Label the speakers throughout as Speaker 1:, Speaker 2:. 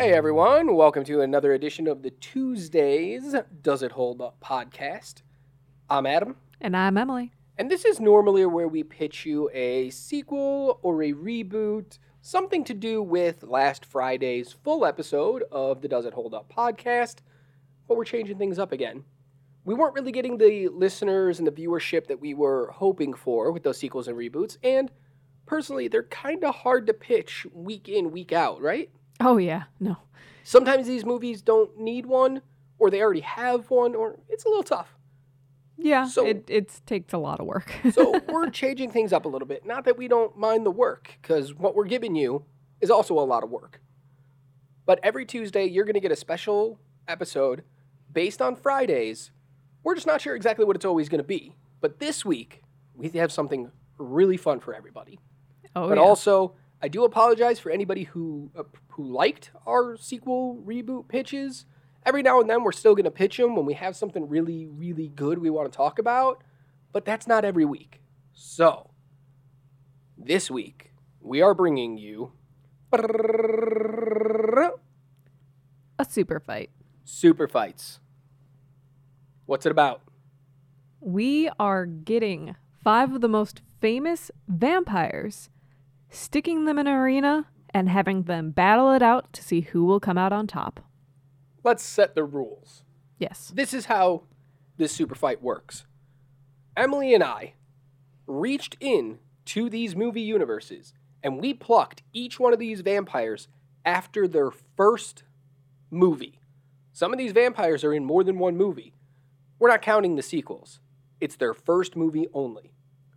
Speaker 1: Hey everyone, welcome to another edition of the Tuesdays Does It Hold Up podcast. I'm Adam,
Speaker 2: And I'm Emily.
Speaker 1: and this is normally where we pitch you a sequel or a reboot, something to do with last Friday's full episode of the Does It Hold Up podcast, but we're changing things up again. We weren't really getting the listeners and the viewership that we were hoping for with those sequels and reboots, and personally, they're kind of hard to pitch week in, week out, right?
Speaker 2: Oh, yeah. No.
Speaker 1: sometimes these movies don't need one or they already have one or it's a little tough
Speaker 2: Yeah,
Speaker 1: So-
Speaker 2: it it takes a lot of work.
Speaker 1: so we're changing things up a little bit not that we don't mind the work because what we're giving you is also a lot of work but every tuesday you're going to get a special episode based on fridays we're just not sure exactly what it's always going to be but this week we have something really fun for everybody
Speaker 2: oh,
Speaker 1: but
Speaker 2: yeah.
Speaker 1: also I do apologize for anybody who uh, who liked our sequel reboot pitches. Every now and then we're still going to pitch them when we have something really really good we want to talk about, but that's not every week. So, this week we are bringing you
Speaker 2: a super fight.
Speaker 1: Super Fights. What's it about?
Speaker 2: We are getting five of the most famous vampires, sticking them in an arena, and having them battle it out to see who will come out on top.
Speaker 1: Let's set the rules.
Speaker 2: Yes.
Speaker 1: This is how this super fight works. Emily and I reached in to these movie universes and we plucked each one of these vampires after their first movie. Some of these vampires are in more than one movie. We're not counting the sequels. It's their first movie only.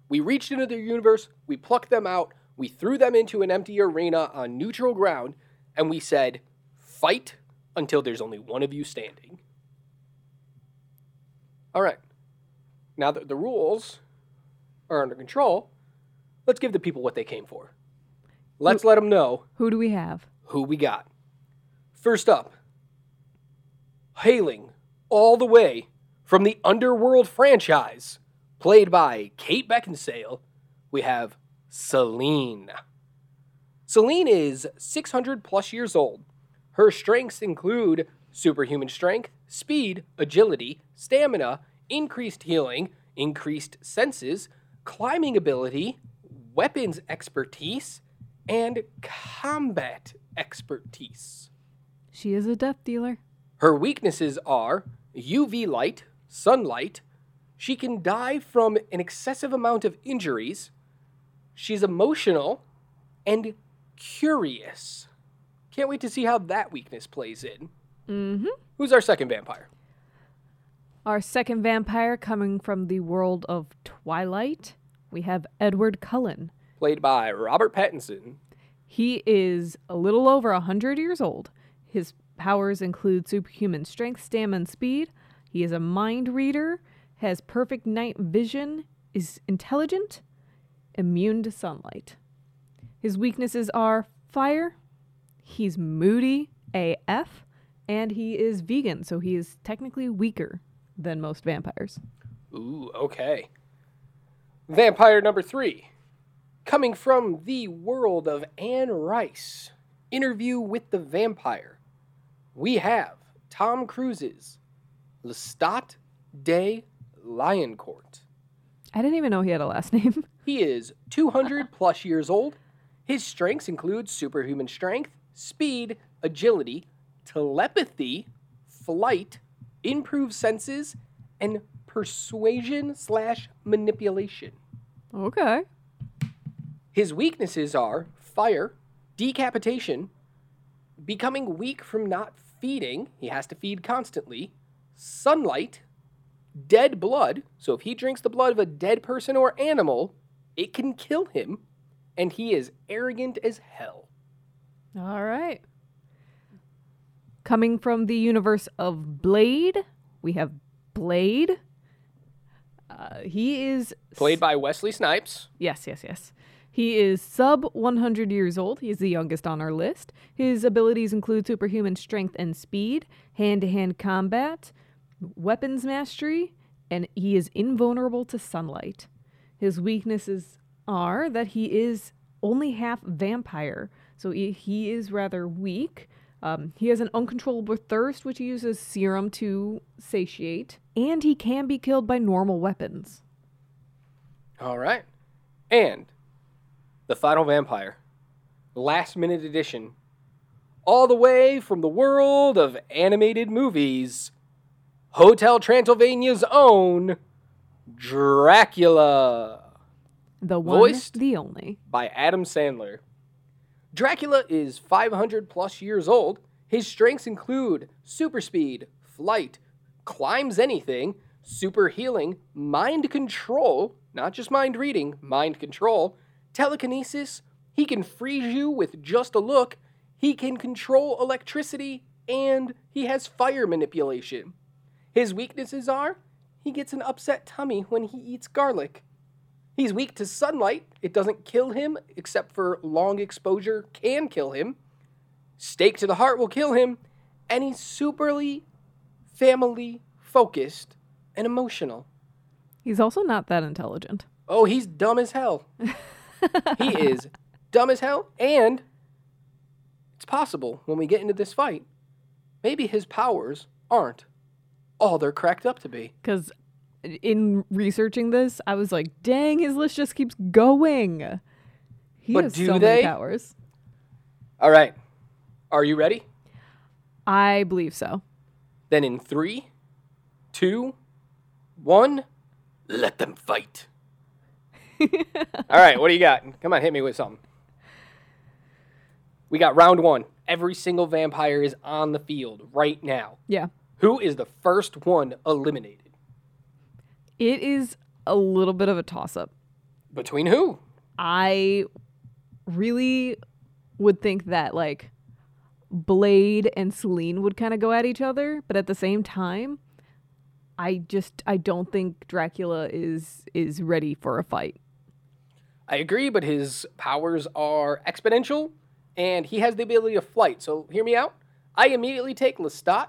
Speaker 1: We reached into their universe, we plucked them out, we threw them into an empty arena on neutral ground, and we said, fight until there's only one of you standing. All right. Now that the rules are under control, let's give the people what they came for. Let's let them know
Speaker 2: Who do we have?
Speaker 1: who we got. First up, hailing all the way from the Underworld franchise, played by Kate Beckinsale, we have Selene. Selene is 600 plus years old. Her strengths include superhuman strength, speed, agility, stamina, increased healing, increased senses, climbing ability, weapons expertise, and combat expertise.
Speaker 2: She is a death dealer.
Speaker 1: Her weaknesses are UV light, sunlight. She can die from an excessive amount of injuries. She's emotional and curious. Can't wait to see how that weakness plays in.
Speaker 2: Mm-hmm.
Speaker 1: Who's our second vampire?
Speaker 2: Our second vampire coming from the world of Twilight, we have Edward Cullen.
Speaker 1: Played by Robert Pattinson.
Speaker 2: He is a little over a 100 years old. His powers include superhuman strength, stamina, and speed. He is a mind reader, has perfect night vision, is intelligent, immune to sunlight. His weaknesses are fire, he's moody AF, and he is vegan, so he is technically weaker than most vampires.
Speaker 1: Ooh, okay. Vampire number three. Coming from the world of Anne Rice, Interview with the Vampire, we have Tom Cruise's Lestat de Lioncourt.
Speaker 2: I didn't even know he had a last name.
Speaker 1: He is 200 plus years old. His strengths include superhuman strength, speed, agility, telepathy, flight, improved senses, and persuasion slash manipulation.
Speaker 2: okay.
Speaker 1: His weaknesses are fire, decapitation, becoming weak from not feeding, he has to feed constantly, sunlight, dead blood, so if he drinks the blood of a dead person or animal, it can kill him, and he is arrogant as hell.
Speaker 2: All right. Coming from the universe of Blade, we have Blade. Uh, he is
Speaker 1: Played by Wesley Snipes.
Speaker 2: Yes, yes, yes. He is sub 100 years old. He is the youngest on our list. His abilities include superhuman strength and speed, hand to hand combat, weapons mastery, and he is invulnerable to sunlight. His weaknesses are that he is only half vampire, so he, is rather weak. Um, he has an uncontrollable thirst, which he uses serum to satiate, and he can be killed by normal weapons.
Speaker 1: All right. And the final vampire, last minute edition, all the way from the world of animated movies, Hotel Transylvania's own Dracula
Speaker 2: The one,
Speaker 1: Voiced?
Speaker 2: the only.
Speaker 1: by Adam Sandler. Dracula is 500 plus years old. His strengths include super speed, flight, climbs anything, super healing, mind control, not just mind reading, mind control, telekinesis. He can freeze you with just a look. He can control electricity, and he has fire manipulation. His weaknesses are he gets an upset tummy when he eats garlic. He's weak to sunlight. It doesn't kill him, except for long exposure can kill him. Stake to the heart will kill him. And he's superly family focused and emotional.
Speaker 2: He's also not that intelligent.
Speaker 1: Oh, he's dumb as hell. he is dumb as hell. And it's possible when we get into this fight, maybe his powers aren't all they're cracked up to be.
Speaker 2: Because in researching this, I was like, dang, his list just keeps going. He
Speaker 1: But
Speaker 2: has
Speaker 1: do
Speaker 2: so
Speaker 1: they?
Speaker 2: many powers.
Speaker 1: All right. Are you ready?
Speaker 2: I believe so.
Speaker 1: Then in three, two, one, let them fight. All right, what do you got? Come on, hit me with something. We got round one. Every single vampire is on the field right now.
Speaker 2: Yeah.
Speaker 1: Who is the first one eliminated?
Speaker 2: It is a little bit of a toss up.
Speaker 1: Between who?
Speaker 2: I really would think that like Blade and Selene would kind of go at each other, but at the same time, I just I don't think Dracula is is ready for a fight.
Speaker 1: I agree, but his powers are exponential and he has the ability of flight. So hear me out. I immediately take Lestat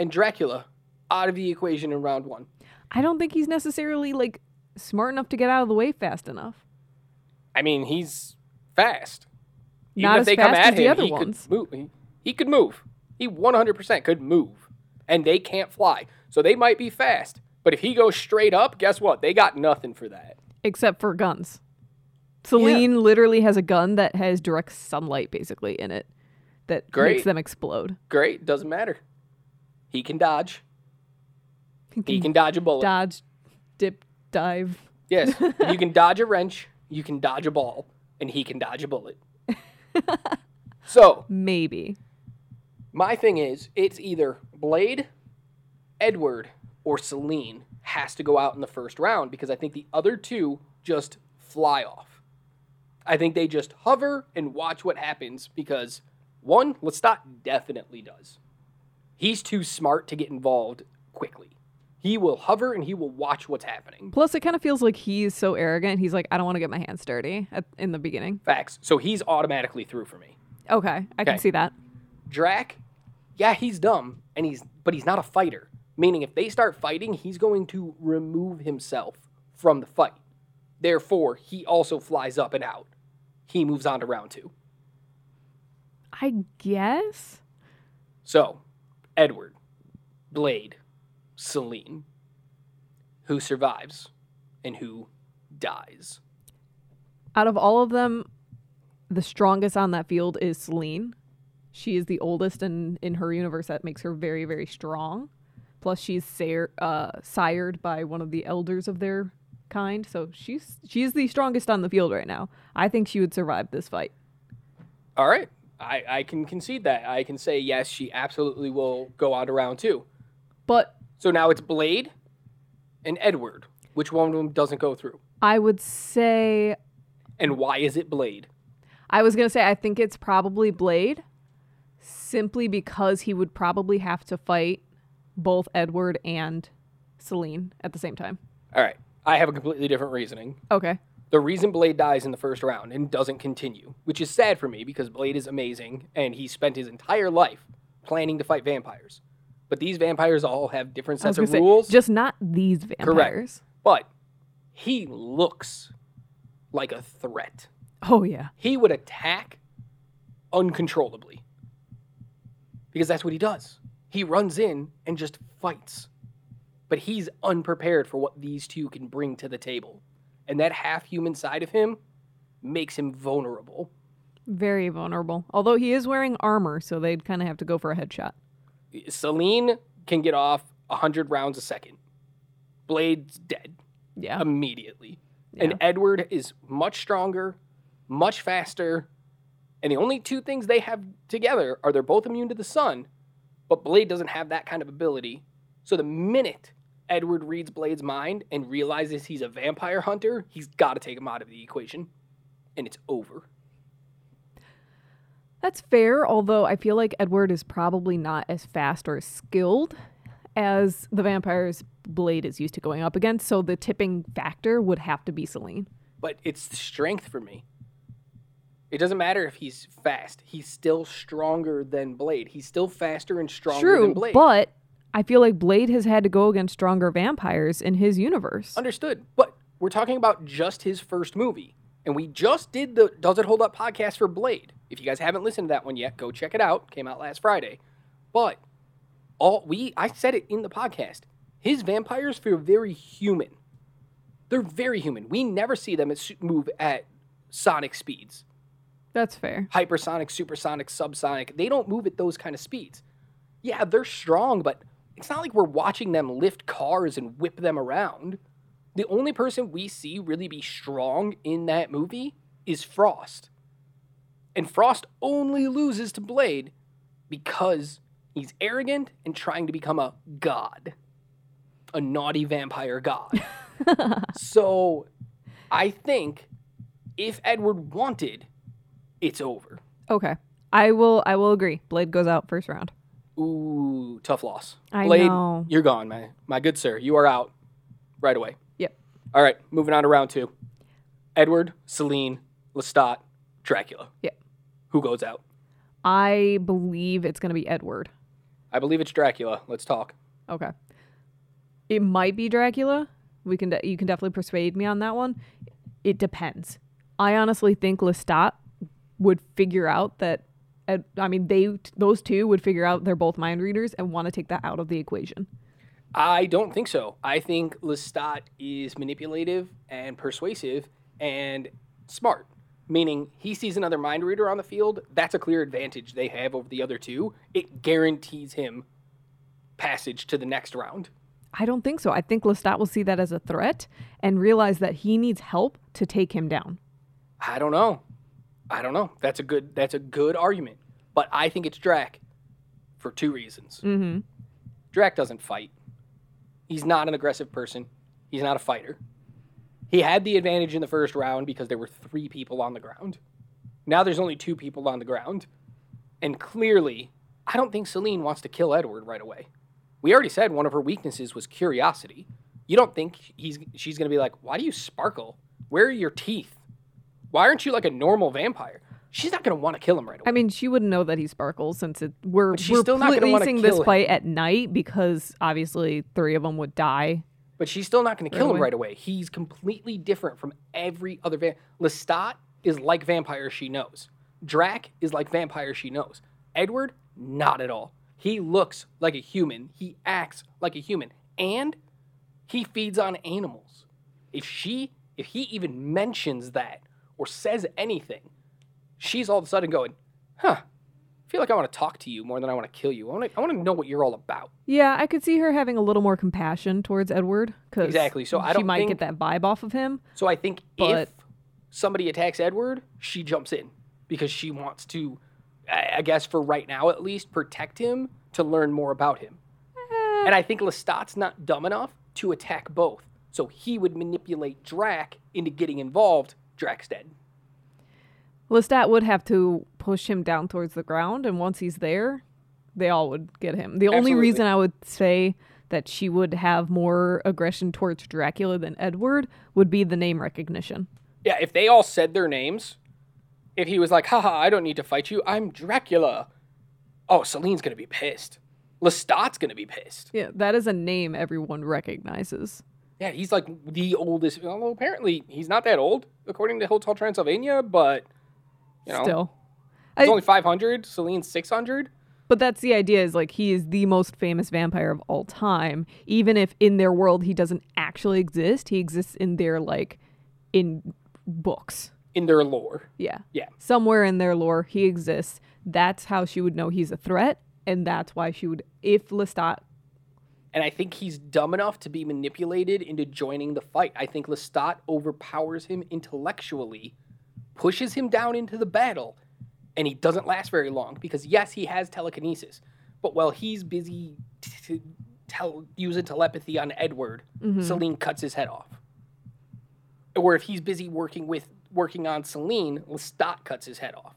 Speaker 1: and Dracula out of the equation in round one.
Speaker 2: I don't think he's necessarily like smart enough to get out of the way fast enough.
Speaker 1: I mean, he's fast. Even
Speaker 2: Not
Speaker 1: if
Speaker 2: as
Speaker 1: they come
Speaker 2: fast
Speaker 1: at
Speaker 2: as the
Speaker 1: him,
Speaker 2: other
Speaker 1: he
Speaker 2: ones.
Speaker 1: could move. He, he could move. He 100% could move. And they can't fly. So they might be fast. But if he goes straight up, guess what? They got nothing for that.
Speaker 2: Except for guns. Selene literally has a gun that has direct sunlight basically in it that
Speaker 1: Great.
Speaker 2: makes them explode.
Speaker 1: Great. Doesn't matter. He can dodge. He can dodge a bullet.
Speaker 2: Dodge, dip, dive.
Speaker 1: Yes. you can dodge a wrench. You can dodge a ball. And he can dodge a bullet. so
Speaker 2: Maybe.
Speaker 1: My thing is, it's either Blade, Edward, or Selene has to go out in the first round because I think the other two just fly off. I think they just hover and watch what happens because one, Lestat definitely does. He's too smart to get involved quickly. He will hover and he will watch what's happening.
Speaker 2: Plus, it kind of feels like he's so arrogant. He's like, I don't want to get my hands dirty at, in the beginning.
Speaker 1: Facts. So he's automatically through for me.
Speaker 2: Okay, I can see that.
Speaker 1: Drac, yeah, he's dumb, and he's but he's not a fighter. Meaning, if they start fighting, he's going to remove himself from the fight. Therefore, he also flies up and out. He moves on to round two.
Speaker 2: I guess.
Speaker 1: So, Edward, Blade, Selene. Who survives and who dies?
Speaker 2: Out of all of them, the strongest on that field is Selene. She is the oldest in, in her universe. That makes her very, very strong. Plus, she's sire, uh, sired by one of the elders of their kind. So she's she's the strongest on the field right now. I think she would survive this fight.
Speaker 1: All right. I, I can concede that. I can say, yes, she absolutely will go on to round two.
Speaker 2: But
Speaker 1: So now it's Blade and Edward. Which one of them doesn't go through?
Speaker 2: I would say
Speaker 1: And why is it Blade?
Speaker 2: I was gonna say I think it's probably Blade, simply because he would probably have to fight both Edward and Selene at the same time.
Speaker 1: All right. I have a completely different reasoning.
Speaker 2: Okay.
Speaker 1: The reason Blade dies in the first round and doesn't continue, which is sad for me because Blade is amazing and he spent his entire life planning to fight vampires. But these vampires all have different sets of
Speaker 2: say,
Speaker 1: rules.
Speaker 2: just not these vampires. Correct.
Speaker 1: but he looks like a threat.
Speaker 2: Oh yeah.
Speaker 1: He would attack uncontrollably. because that's what he does. He runs in and just fights. But he's unprepared for what these two can bring to the table. And that half human side of him makes him vulnerable.
Speaker 2: Very vulnerable. Although he is wearing armor, so they'd kind of have to go for a headshot.
Speaker 1: Selene can get off 100 rounds a second. Blade's dead
Speaker 2: Yeah.
Speaker 1: immediately.
Speaker 2: yeah.
Speaker 1: And Edward is much stronger, much faster. And the only two things they have together are they're both immune to the sun, but Blade doesn't have that kind of ability. So the minute Edward reads Blade's mind and realizes he's a vampire hunter, he's got to take him out of the equation. And it's over.
Speaker 2: That's fair, although I feel like Edward is probably not as fast or skilled as the vampires Blade is used to going up against, so the tipping factor would have to be Selene.
Speaker 1: But it's strength for me. It doesn't matter if he's fast. He's still stronger than Blade. He's still faster and stronger
Speaker 2: True,
Speaker 1: than Blade.
Speaker 2: but I feel like Blade has had to go against stronger vampires in his universe.
Speaker 1: Understood. But we're talking about just his first movie. And we just did the Does It Hold Up podcast for Blade. If you guys haven't listened to that one yet, go check it out. Came out last Friday. But all we I said it in the podcast. His vampires feel very human. They're very human. We never see them move at sonic speeds.
Speaker 2: That's fair.
Speaker 1: Hypersonic, supersonic, subsonic. They don't move at those kind of speeds. Yeah, they're strong, but it's not like we're watching them lift cars and whip them around. The only person we see really be strong in that movie is Frost. And Frost only loses to Blade because he's arrogant and trying to become a god. A naughty vampire god. so I think if Edward wanted, it's over.
Speaker 2: Okay. I will I will agree. Blade goes out first round.
Speaker 1: Ooh, tough loss.
Speaker 2: I
Speaker 1: Blade,
Speaker 2: know.
Speaker 1: you're gone, man. My good sir, you are out right away.
Speaker 2: Yep.
Speaker 1: All right, moving on to round two. Edward, Selene, Lestat, Dracula.
Speaker 2: Yep.
Speaker 1: Who goes out?
Speaker 2: I believe it's going to be Edward.
Speaker 1: I believe it's Dracula. Let's talk.
Speaker 2: Okay. It might be Dracula. We can de- you can definitely persuade me on that one. It depends. I honestly think Lestat would figure out that I mean they those two would figure out they're both mind readers and want to take that out of the equation.
Speaker 1: I don't think so. I think Lestat is manipulative and persuasive and smart, meaning he sees another mind reader on the field. That's a clear advantage they have over the other two. It guarantees him passage to the next round.
Speaker 2: I don't think so. I think Lestat will see that as a threat and realize that he needs help to take him down.
Speaker 1: I don't know. I don't know. That's a good that's a good argument. But I think it's Drac for two reasons.
Speaker 2: Mm-hmm.
Speaker 1: Drac doesn't fight. He's not an aggressive person. He's not a fighter. He had the advantage in the first round because there were three people on the ground. Now there's only two people on the ground. And clearly, I don't think Selene wants to kill Edward right away. We already said one of her weaknesses was curiosity. You don't think he's she's going to be like, "Why do you sparkle? Where are your teeth? Why aren't you like a normal vampire?" She's not going to want to kill him right away.
Speaker 2: I mean, she wouldn't know that he sparkles since it, we're
Speaker 1: But she's
Speaker 2: we're
Speaker 1: still not gonna wanna
Speaker 2: this
Speaker 1: kill him.
Speaker 2: fight at night because obviously three of them would die.
Speaker 1: But she's still not going to kill him
Speaker 2: away.
Speaker 1: right away. He's completely different from every other van. Lestat is like vampire she knows. Drac is like vampire she knows. Edward, not at all. He looks like a human. He acts like a human, and he feeds on animals. If she, if he even mentions that or says anything, she's all of a sudden going, "Huh." I feel like I want to talk to you more than I want to kill you. I want to, I want to know what you're all about.
Speaker 2: Yeah, I could see her having a little more compassion towards Edward because
Speaker 1: Exactly, so I
Speaker 2: she
Speaker 1: don't
Speaker 2: might
Speaker 1: think-
Speaker 2: get that vibe off of him.
Speaker 1: So I think
Speaker 2: But-
Speaker 1: if somebody attacks Edward, she jumps in because she wants to, I guess for right now at least, protect him to learn more about him.
Speaker 2: Eh,
Speaker 1: And I think Lestat's not dumb enough to attack both. So he would manipulate Drac into getting involved. Drac's dead.
Speaker 2: Lestat would have to push him down towards the ground, and once he's there, they all would get him. The only reason I would say that she would have more aggression towards Dracula than Edward would be the name recognition.
Speaker 1: Yeah, if they all said their names, if he was like, haha, I don't need to fight you, I'm Dracula. Oh, Selene's to be pissed. Lestat's to be pissed.
Speaker 2: Yeah, that is a name everyone recognizes.
Speaker 1: Yeah, he's like the oldest. Although apparently he's not that old, according to Hotel Transylvania. But you know,
Speaker 2: Still,
Speaker 1: it's
Speaker 2: I-
Speaker 1: only five hundred. Selene's six hundred.
Speaker 2: But that's the idea is like he is the most famous vampire of all time. Even if in their world he doesn't actually exist, he exists in their like in books.
Speaker 1: In their lore.
Speaker 2: Yeah.
Speaker 1: Yeah.
Speaker 2: Somewhere in their lore he exists. That's how she would know he's a threat and that's why she would if Lestat
Speaker 1: And I think he's dumb enough to be manipulated into joining the fight. I think Lestat overpowers him intellectually, pushes him down into the battle, and he doesn't last very long because, yes, he has telekinesis. But while he's busy t- t- tell, using telepathy on Edward, mm-hmm. Selene cuts his head off. Or if he's busy working with working on Selene, Lestat cuts his head off.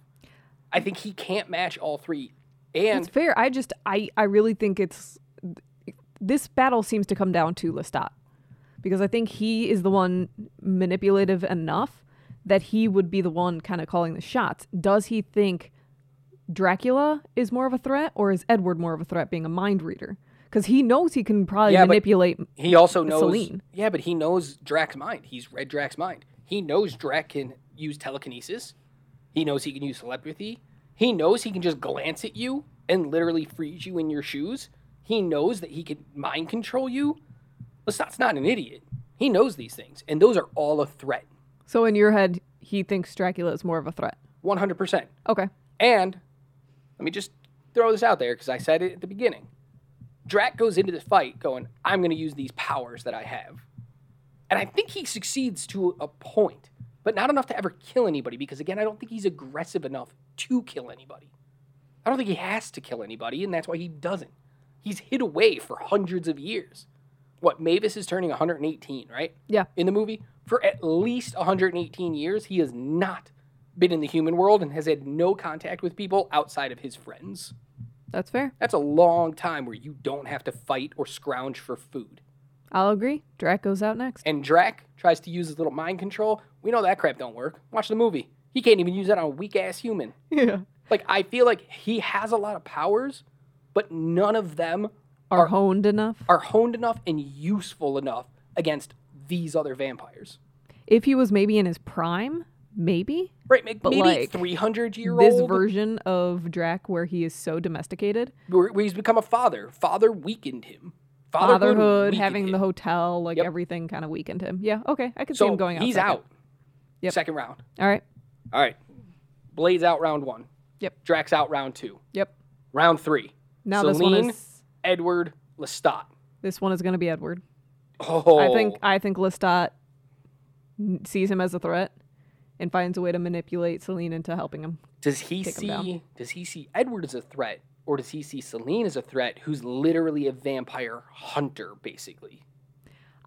Speaker 1: I think he can't match all three. And
Speaker 2: It's fair. I just I I really think it's this battle seems to come down to Lestat because I think he is the one manipulative enough that he would be the one kind of calling the shots. Does he think Dracula is more of a threat or is Edward more of a threat being a mind reader? Because he knows he can probably
Speaker 1: Yeah,
Speaker 2: manipulate.
Speaker 1: He also knows.
Speaker 2: Selene.
Speaker 1: Yeah, but he knows Drac's mind. He's read Drac's mind. He knows Drac can use telekinesis. He knows he can use telepathy. He knows he can just glance at you and literally freeze you in your shoes. He knows that he can mind control you. Lestat's not an idiot. He knows these things, and those are all a threat.
Speaker 2: So in your head, he thinks Dracula is more of a threat.
Speaker 1: 100%.
Speaker 2: Okay.
Speaker 1: And let me just throw this out there because I said it at the beginning. Drac goes into this fight going, I'm going to use these powers that I have. And I think he succeeds to a point, but not enough to ever kill anybody because, again, I don't think he's aggressive enough to kill anybody. I don't think he has to kill anybody, and that's why he doesn't. He's hid away for hundreds of years. What, Mavis is turning 118, right?
Speaker 2: Yeah.
Speaker 1: in the movie. For at least 118 years, he has not been in the human world and has had no contact with people outside of his friends.
Speaker 2: That's fair.
Speaker 1: That's a long time where you don't have to fight or scrounge for food.
Speaker 2: I'll agree. Drac goes out next.
Speaker 1: And Drac tries to use his little mind control. We know that crap don't work. Watch the movie. He can't even use that on a weak ass human.
Speaker 2: Yeah.
Speaker 1: Like I feel like he has a lot of powers, but none of them
Speaker 2: Are honed enough.
Speaker 1: are honed enough and useful enough against these other vampires.
Speaker 2: If he was maybe in his prime, maybe.
Speaker 1: Right, ma-
Speaker 2: But,
Speaker 1: maybe
Speaker 2: like,
Speaker 1: 300 year
Speaker 2: this
Speaker 1: old
Speaker 2: version of Drac where he is so domesticated.
Speaker 1: where, where he's become a father. Father weakened him. Fatherhood,
Speaker 2: Fatherhood,
Speaker 1: weakened
Speaker 2: having the hotel, like
Speaker 1: Yep.
Speaker 2: everything kind of weakened him. Yeah, okay. I can see him going out.
Speaker 1: he's
Speaker 2: second.
Speaker 1: out.
Speaker 2: Yep.
Speaker 1: Second round.
Speaker 2: All right.
Speaker 1: All right. Blade's out round one.
Speaker 2: Yep.
Speaker 1: Drac's out round two.
Speaker 2: Yep.
Speaker 1: Round three.
Speaker 2: Now this one
Speaker 1: Selene,
Speaker 2: is
Speaker 1: Edward, Lestat.
Speaker 2: this one is going to be Edward.
Speaker 1: Oh,
Speaker 2: I think oh. I think Lestat sees him as a threat and finds a way to manipulate Selene into helping him.
Speaker 1: Does he
Speaker 2: take him
Speaker 1: see? Does he see Edward as a threat, or does he see Selene as a threat, who's literally a vampire hunter, basically?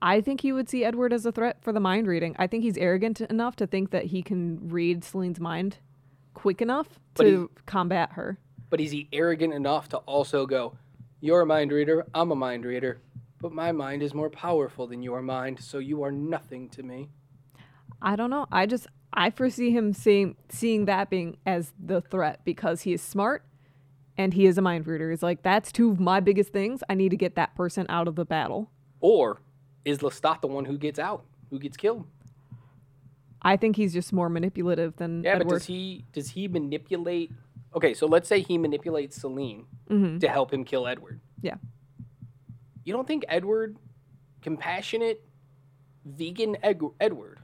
Speaker 2: I think he would see Edward as a threat for the mind reading. I think he's arrogant enough to think that he can read Celine's mind quick enough
Speaker 1: But
Speaker 2: to combat her.
Speaker 1: But is he arrogant enough to also go, You're a mind reader, I'm a mind reader, but my mind is more powerful than your mind, so you are nothing to me?
Speaker 2: I don't know. I just I foresee him seeing seeing that being as the threat because he is smart and he is a mind reader. He's like, that's two of my biggest things. I need to get that person out of the battle.
Speaker 1: Or is Lestat the one who gets out, who gets killed?
Speaker 2: I think he's just more manipulative than
Speaker 1: Yeah, but
Speaker 2: Edward.
Speaker 1: does he does he manipulate? Okay, so let's say he manipulates Selene
Speaker 2: Mhm.
Speaker 1: to help him kill Edward.
Speaker 2: Yeah.
Speaker 1: You don't think Edward, compassionate, vegan Ed- Edward,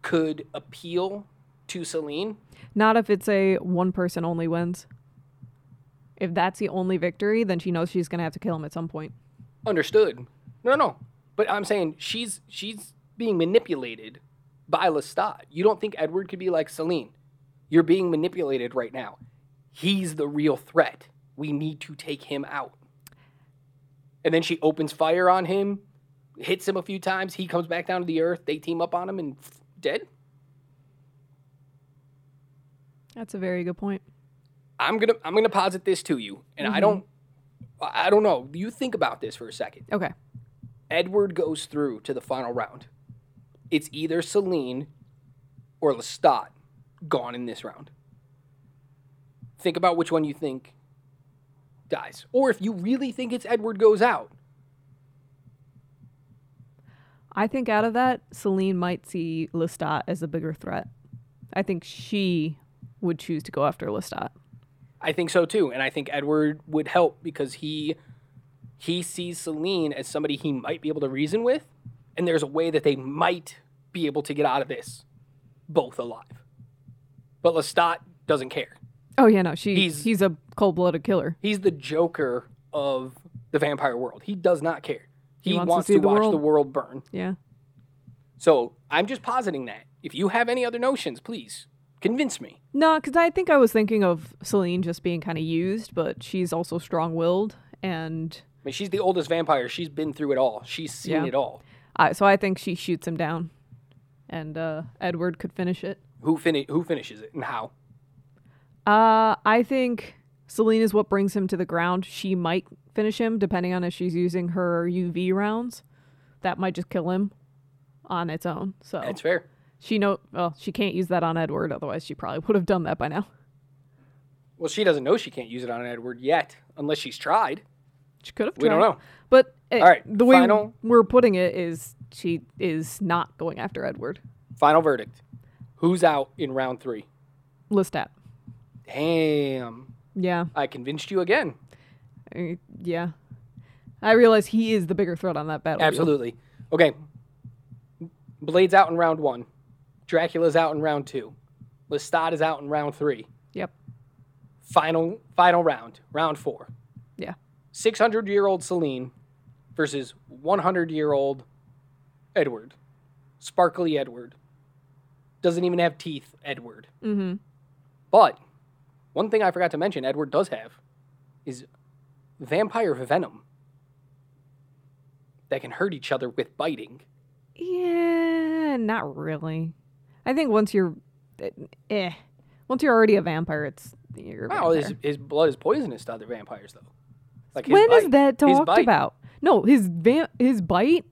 Speaker 1: could appeal to Selene?
Speaker 2: Not if it's a one person only wins. If that's the only victory, then she knows she's gonna have to kill him at some point.
Speaker 1: Understood. No, no. But I'm saying she's she's being manipulated by Lestat. You don't think Edward could be like Selene? You're being manipulated right now. He's the real threat. We need to take him out. And then she opens fire on him, hits him a few times. He comes back down to the earth. They team up on him and dead.
Speaker 2: That's a very good point.
Speaker 1: I'm gonna I'm gonna posit this to you, and I mm-hmm. don't I don't know. You think about this for a second.
Speaker 2: Okay.
Speaker 1: Edward goes through to the final round. It's either Selene or Lestat gone in this round. Think about which one you think dies. Or if you really think it's Edward goes out.
Speaker 2: I think out of that, Selene might see Lestat as a bigger threat. I think she would choose to go after Lestat.
Speaker 1: I think so too, and I think Edward would help because he he sees Selene as somebody he might be able to reason with, and there's a way that they might be able to get out of this, both alive. But Lestat doesn't care.
Speaker 2: Oh yeah, no, she
Speaker 1: He's-
Speaker 2: he's, a cold blooded killer.
Speaker 1: He's the Joker of the vampire world. He does not care. He,
Speaker 2: He
Speaker 1: wants,
Speaker 2: wants to
Speaker 1: to,
Speaker 2: the
Speaker 1: watch
Speaker 2: world.
Speaker 1: the world burn.
Speaker 2: Yeah.
Speaker 1: So I'm just positing that. If you have any other notions, please convince me.
Speaker 2: No, because I think I was thinking of Selene just being kind of used, but she's also strong willed, and
Speaker 1: I mean, she's the oldest vampire. She's been through it all. She's seen
Speaker 2: Yeah.
Speaker 1: it all.
Speaker 2: I, so I think she shoots him down, and uh, Edward could finish it.
Speaker 1: Who fini- Who finishes it and how?
Speaker 2: Uh, I think Selene is what brings him to the ground. She might finish him, depending on if she's using her UV rounds. That might just kill him on its own. So
Speaker 1: That's fair.
Speaker 2: she know well, she can't use that on Edward, otherwise she probably would have done that by now.
Speaker 1: Well, she doesn't know she can't use it on Edward yet, unless she's tried.
Speaker 2: She could have.
Speaker 1: We don't know.
Speaker 2: But eh,
Speaker 1: All right,
Speaker 2: the way
Speaker 1: final-
Speaker 2: we're putting it is she is not going after Edward.
Speaker 1: Final verdict. Who's out in round three?
Speaker 2: Lestat.
Speaker 1: Damn.
Speaker 2: Yeah.
Speaker 1: I convinced you again.
Speaker 2: Uh, yeah. I realize he is the bigger threat on that battle.
Speaker 1: Absolutely. Okay. Blade's out in round one. Dracula's out in round two. Lestat is out in round three.
Speaker 2: Yep.
Speaker 1: Final final round, round four.
Speaker 2: Yeah.
Speaker 1: 600 year old Selene versus 100 year old Edward. Sparkly Edward. Doesn't even have teeth, Edward.
Speaker 2: Mm-hmm.
Speaker 1: But one thing I forgot to mention Edward does have is vampire venom that can hurt each other with biting.
Speaker 2: Yeah, not really. I think once you're, eh, eh, once you're already a vampire, it's you're
Speaker 1: Well, his, his blood is poisonous to other vampires, though. Like his
Speaker 2: When is
Speaker 1: bite-
Speaker 2: that talked about? No, his va- his bite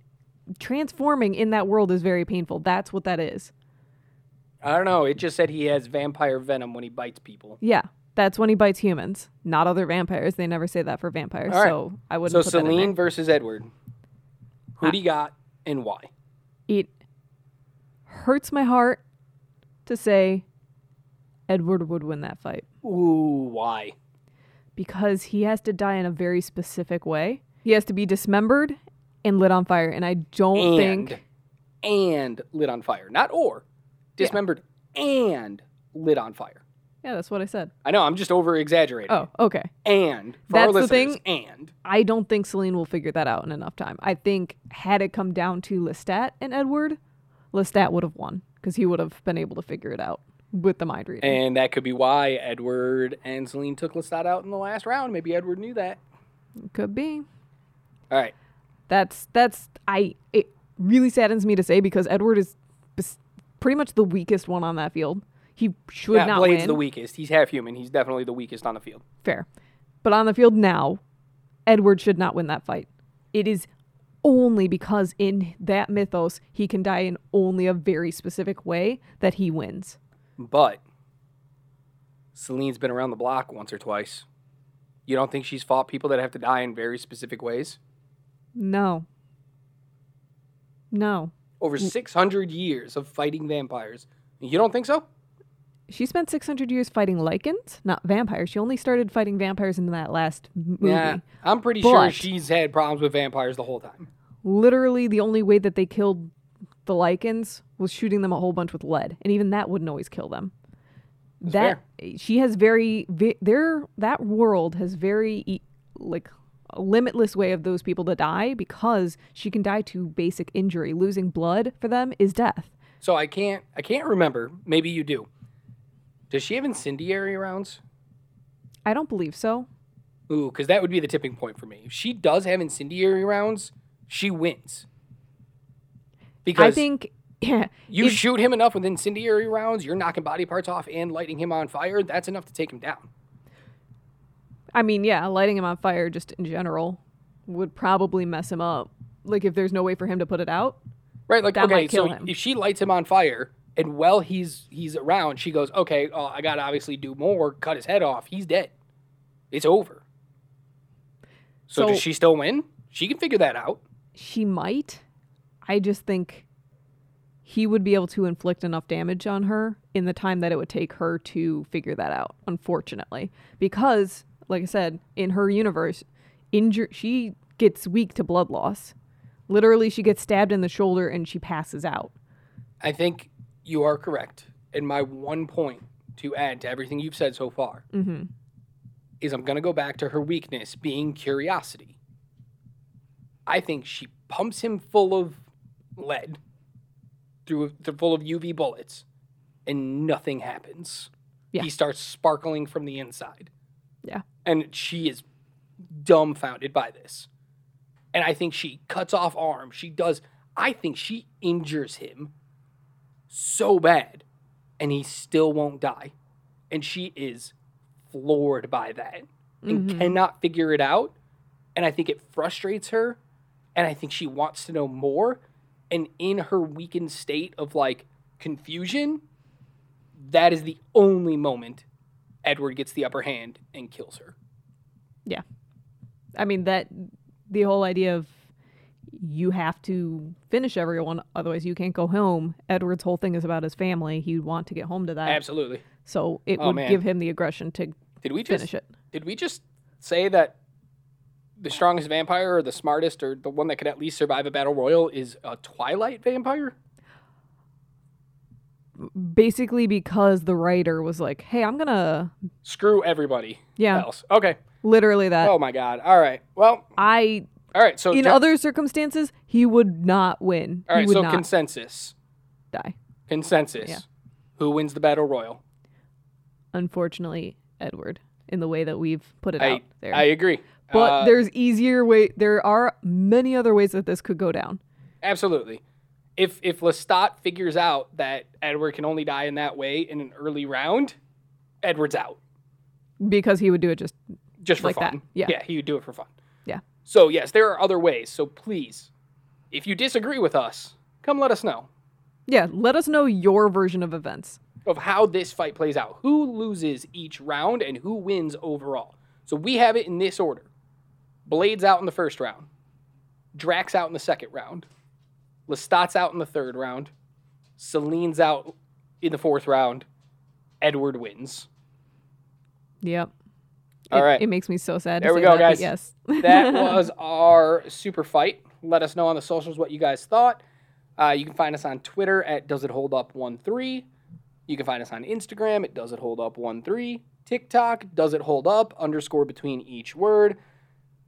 Speaker 2: transforming in that world is very painful. That's what that is.
Speaker 1: I don't know. It just said he has vampire venom when he bites people.
Speaker 2: Yeah, that's when he bites humans, not other vampires. They never say that for vampires,
Speaker 1: All right.
Speaker 2: so I wouldn't.
Speaker 1: So
Speaker 2: put that in there.
Speaker 1: Selene versus Edward. Who do you got and why?
Speaker 2: it hurts my heart to say Edward would win that fight
Speaker 1: Ooh, why?
Speaker 2: because he has to die in a very specific way. He has to be dismembered and lit on fire, and I don't
Speaker 1: And
Speaker 2: think
Speaker 1: and lit on fire, not or dismembered and lit on fire.
Speaker 2: Yeah, that's what I said.
Speaker 1: I know. I'm just over exaggerating.
Speaker 2: Oh, okay.
Speaker 1: and for our
Speaker 2: That's the thing.
Speaker 1: and
Speaker 2: I don't think Selene will figure that out in enough time. I think had it come down to Lestat and Edward, Lestat would have won because he would have been able to figure it out with the mind reading.
Speaker 1: and that could be why Edward and Selene took Lestat out in the last round. Maybe Edward knew that.
Speaker 2: Could be.
Speaker 1: All right.
Speaker 2: That's that's I. It really saddens me to say because Edward is pretty much the weakest one on that field. He should
Speaker 1: yeah,
Speaker 2: not
Speaker 1: Blade's
Speaker 2: win.
Speaker 1: the weakest. He's half human. He's definitely the weakest on the field.
Speaker 2: Fair, but on the field now, Edward should not win that fight. It is only because in that mythos he can die in only a very specific way that he wins.
Speaker 1: But Selene's been around the block once or twice. You don't think she's fought people that have to die in very specific ways?
Speaker 2: No. No.
Speaker 1: Over 600 years of fighting vampires. You don't think so?
Speaker 2: She spent 600 years fighting lycans, not vampires. She only started fighting vampires in that last movie.
Speaker 1: Yeah. I'm pretty sure she's had problems with vampires the whole time.
Speaker 2: Literally, the only way that they killed the lycans was shooting them a whole bunch with lead, and even that wouldn't always kill them. that she has very, ve- their that world has very like limitless way of those people to die because she can die to basic injury. Losing blood for them is death.
Speaker 1: So I can't I can't remember. Maybe you do. Does she have incendiary rounds?
Speaker 2: I don't believe so.
Speaker 1: Ooh, because that would be the tipping point for me. If she does have incendiary rounds, she wins. Because
Speaker 2: I think yeah,
Speaker 1: you
Speaker 2: if-
Speaker 1: shoot him enough with incendiary rounds, you're knocking body parts off and lighting him on fire. That's enough to take him down.
Speaker 2: I mean, yeah, lighting him on fire just in general would probably mess him up. Like if there's no way for him to put it out.
Speaker 1: Right? Like,
Speaker 2: That
Speaker 1: okay,
Speaker 2: might kill
Speaker 1: so
Speaker 2: him.
Speaker 1: if she lights him on fire and while he's he's around, she goes, okay, oh, I gotta obviously do more, cut his head off. He's dead. It's over. So,
Speaker 2: So-
Speaker 1: does she still win? She can figure that out.
Speaker 2: She might. I just think he would be able to inflict enough damage on her in the time that it would take her to figure that out, unfortunately. Because, like I said, in her universe, injure she gets weak to blood loss. Literally, she gets stabbed in the shoulder and she passes out.
Speaker 1: I think you are correct. And my one point to add to everything you've said so far
Speaker 2: Mm-hmm.
Speaker 1: is I'm going to go back to her weakness being curiosity. I think she pumps him full of lead through through full of UV bullets and nothing happens.
Speaker 2: Yeah.
Speaker 1: He starts sparkling from the inside.
Speaker 2: Yeah.
Speaker 1: And she is dumbfounded by this. And I think she cuts off arm. She does I think she injures him so bad and he still won't die. And she is floored by that and
Speaker 2: Mhm.
Speaker 1: cannot figure it out. And I think it frustrates her. And I think she wants to know more. And in her weakened state of like confusion, that is the only moment Edward gets the upper hand and kills her. Yeah.
Speaker 2: I mean that the whole idea of you have to finish everyone, otherwise you can't go home. Edward's whole thing is about his family. He'd want to get home to that,
Speaker 1: Absolutely.
Speaker 2: so it
Speaker 1: Oh,
Speaker 2: would
Speaker 1: man.
Speaker 2: give him the aggression to
Speaker 1: Did we just
Speaker 2: finish it.
Speaker 1: did we just say that the strongest vampire or the smartest or the one that could at least survive a battle royal is a twilight vampire?
Speaker 2: Basically, because the writer was like, "Hey, I'm gonna,"
Speaker 1: Screw everybody
Speaker 2: yeah,
Speaker 1: else. Okay.
Speaker 2: literally that.
Speaker 1: Oh my god. All right. Well,
Speaker 2: I,
Speaker 1: all right. So
Speaker 2: in other circumstances, he would not win.
Speaker 1: All right.
Speaker 2: he would
Speaker 1: so
Speaker 2: not
Speaker 1: consensus.
Speaker 2: die.
Speaker 1: Consensus.
Speaker 2: Yeah.
Speaker 1: Who wins the battle royal?
Speaker 2: Unfortunately, Edward, in the way that we've put it
Speaker 1: I
Speaker 2: out there.
Speaker 1: I agree.
Speaker 2: but
Speaker 1: Uh,
Speaker 2: there's easier way. There are many other ways that this could go down.
Speaker 1: Absolutely. If if Lestat figures out that Edward can only die in that way in an early round, Edward's out.
Speaker 2: because he would do it just
Speaker 1: Just for
Speaker 2: Like that,
Speaker 1: fun.
Speaker 2: yeah.
Speaker 1: Yeah, he would do it for fun.
Speaker 2: Yeah.
Speaker 1: So yes, there are other ways. So please, if you disagree with us, come let us know
Speaker 2: yeah let us know your version of events
Speaker 1: of how this fight plays out. Who loses each round and who wins overall. So we have it in this order. Blades out in the first round. Drac's out in the second round. Lestat's out in the third round. Selene's out in the fourth round. Edward wins.
Speaker 2: yep
Speaker 1: All
Speaker 2: it,
Speaker 1: right.
Speaker 2: it makes me so sad
Speaker 1: There
Speaker 2: to
Speaker 1: we
Speaker 2: say
Speaker 1: go,
Speaker 2: that,
Speaker 1: guys.
Speaker 2: yes
Speaker 1: that was our super fight. Let us know on the socials what you guys thought. Uh, you can find us on Twitter at Does It Hold Up One Three. You can find us on Instagram at Does It Hold Up One Three. TikTok Does It Hold Up underscore between each word.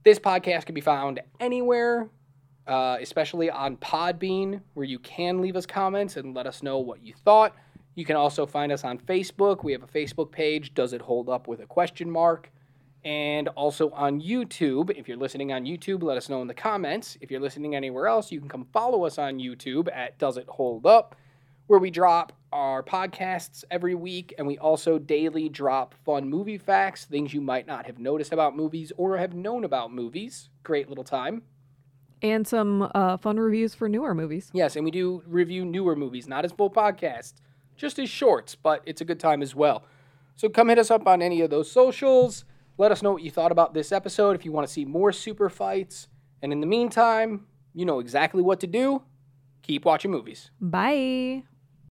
Speaker 1: This podcast can be found anywhere, uh, especially on Podbean, where you can leave us comments and let us know what you thought. You can also find us on Facebook. We have a Facebook page, Does It Hold Up with a question mark and also on YouTube. If you're listening on YouTube, let us know in the comments. If you're listening anywhere else, you can come follow us on YouTube at Does It Hold Up, where we drop our podcasts every week and we also daily drop fun movie facts, things you might not have noticed about movies or have known about movies. Great little time.
Speaker 2: And some uh, fun reviews for newer movies
Speaker 1: Yes, and we do review newer movies, not as full podcasts, just as shorts, but it's a good time as well. So come hit us up on any of those socials. Let us know what you thought about this episode if you want to see more super fights. And in the meantime, you know exactly what to do. Keep watching movies.
Speaker 2: bye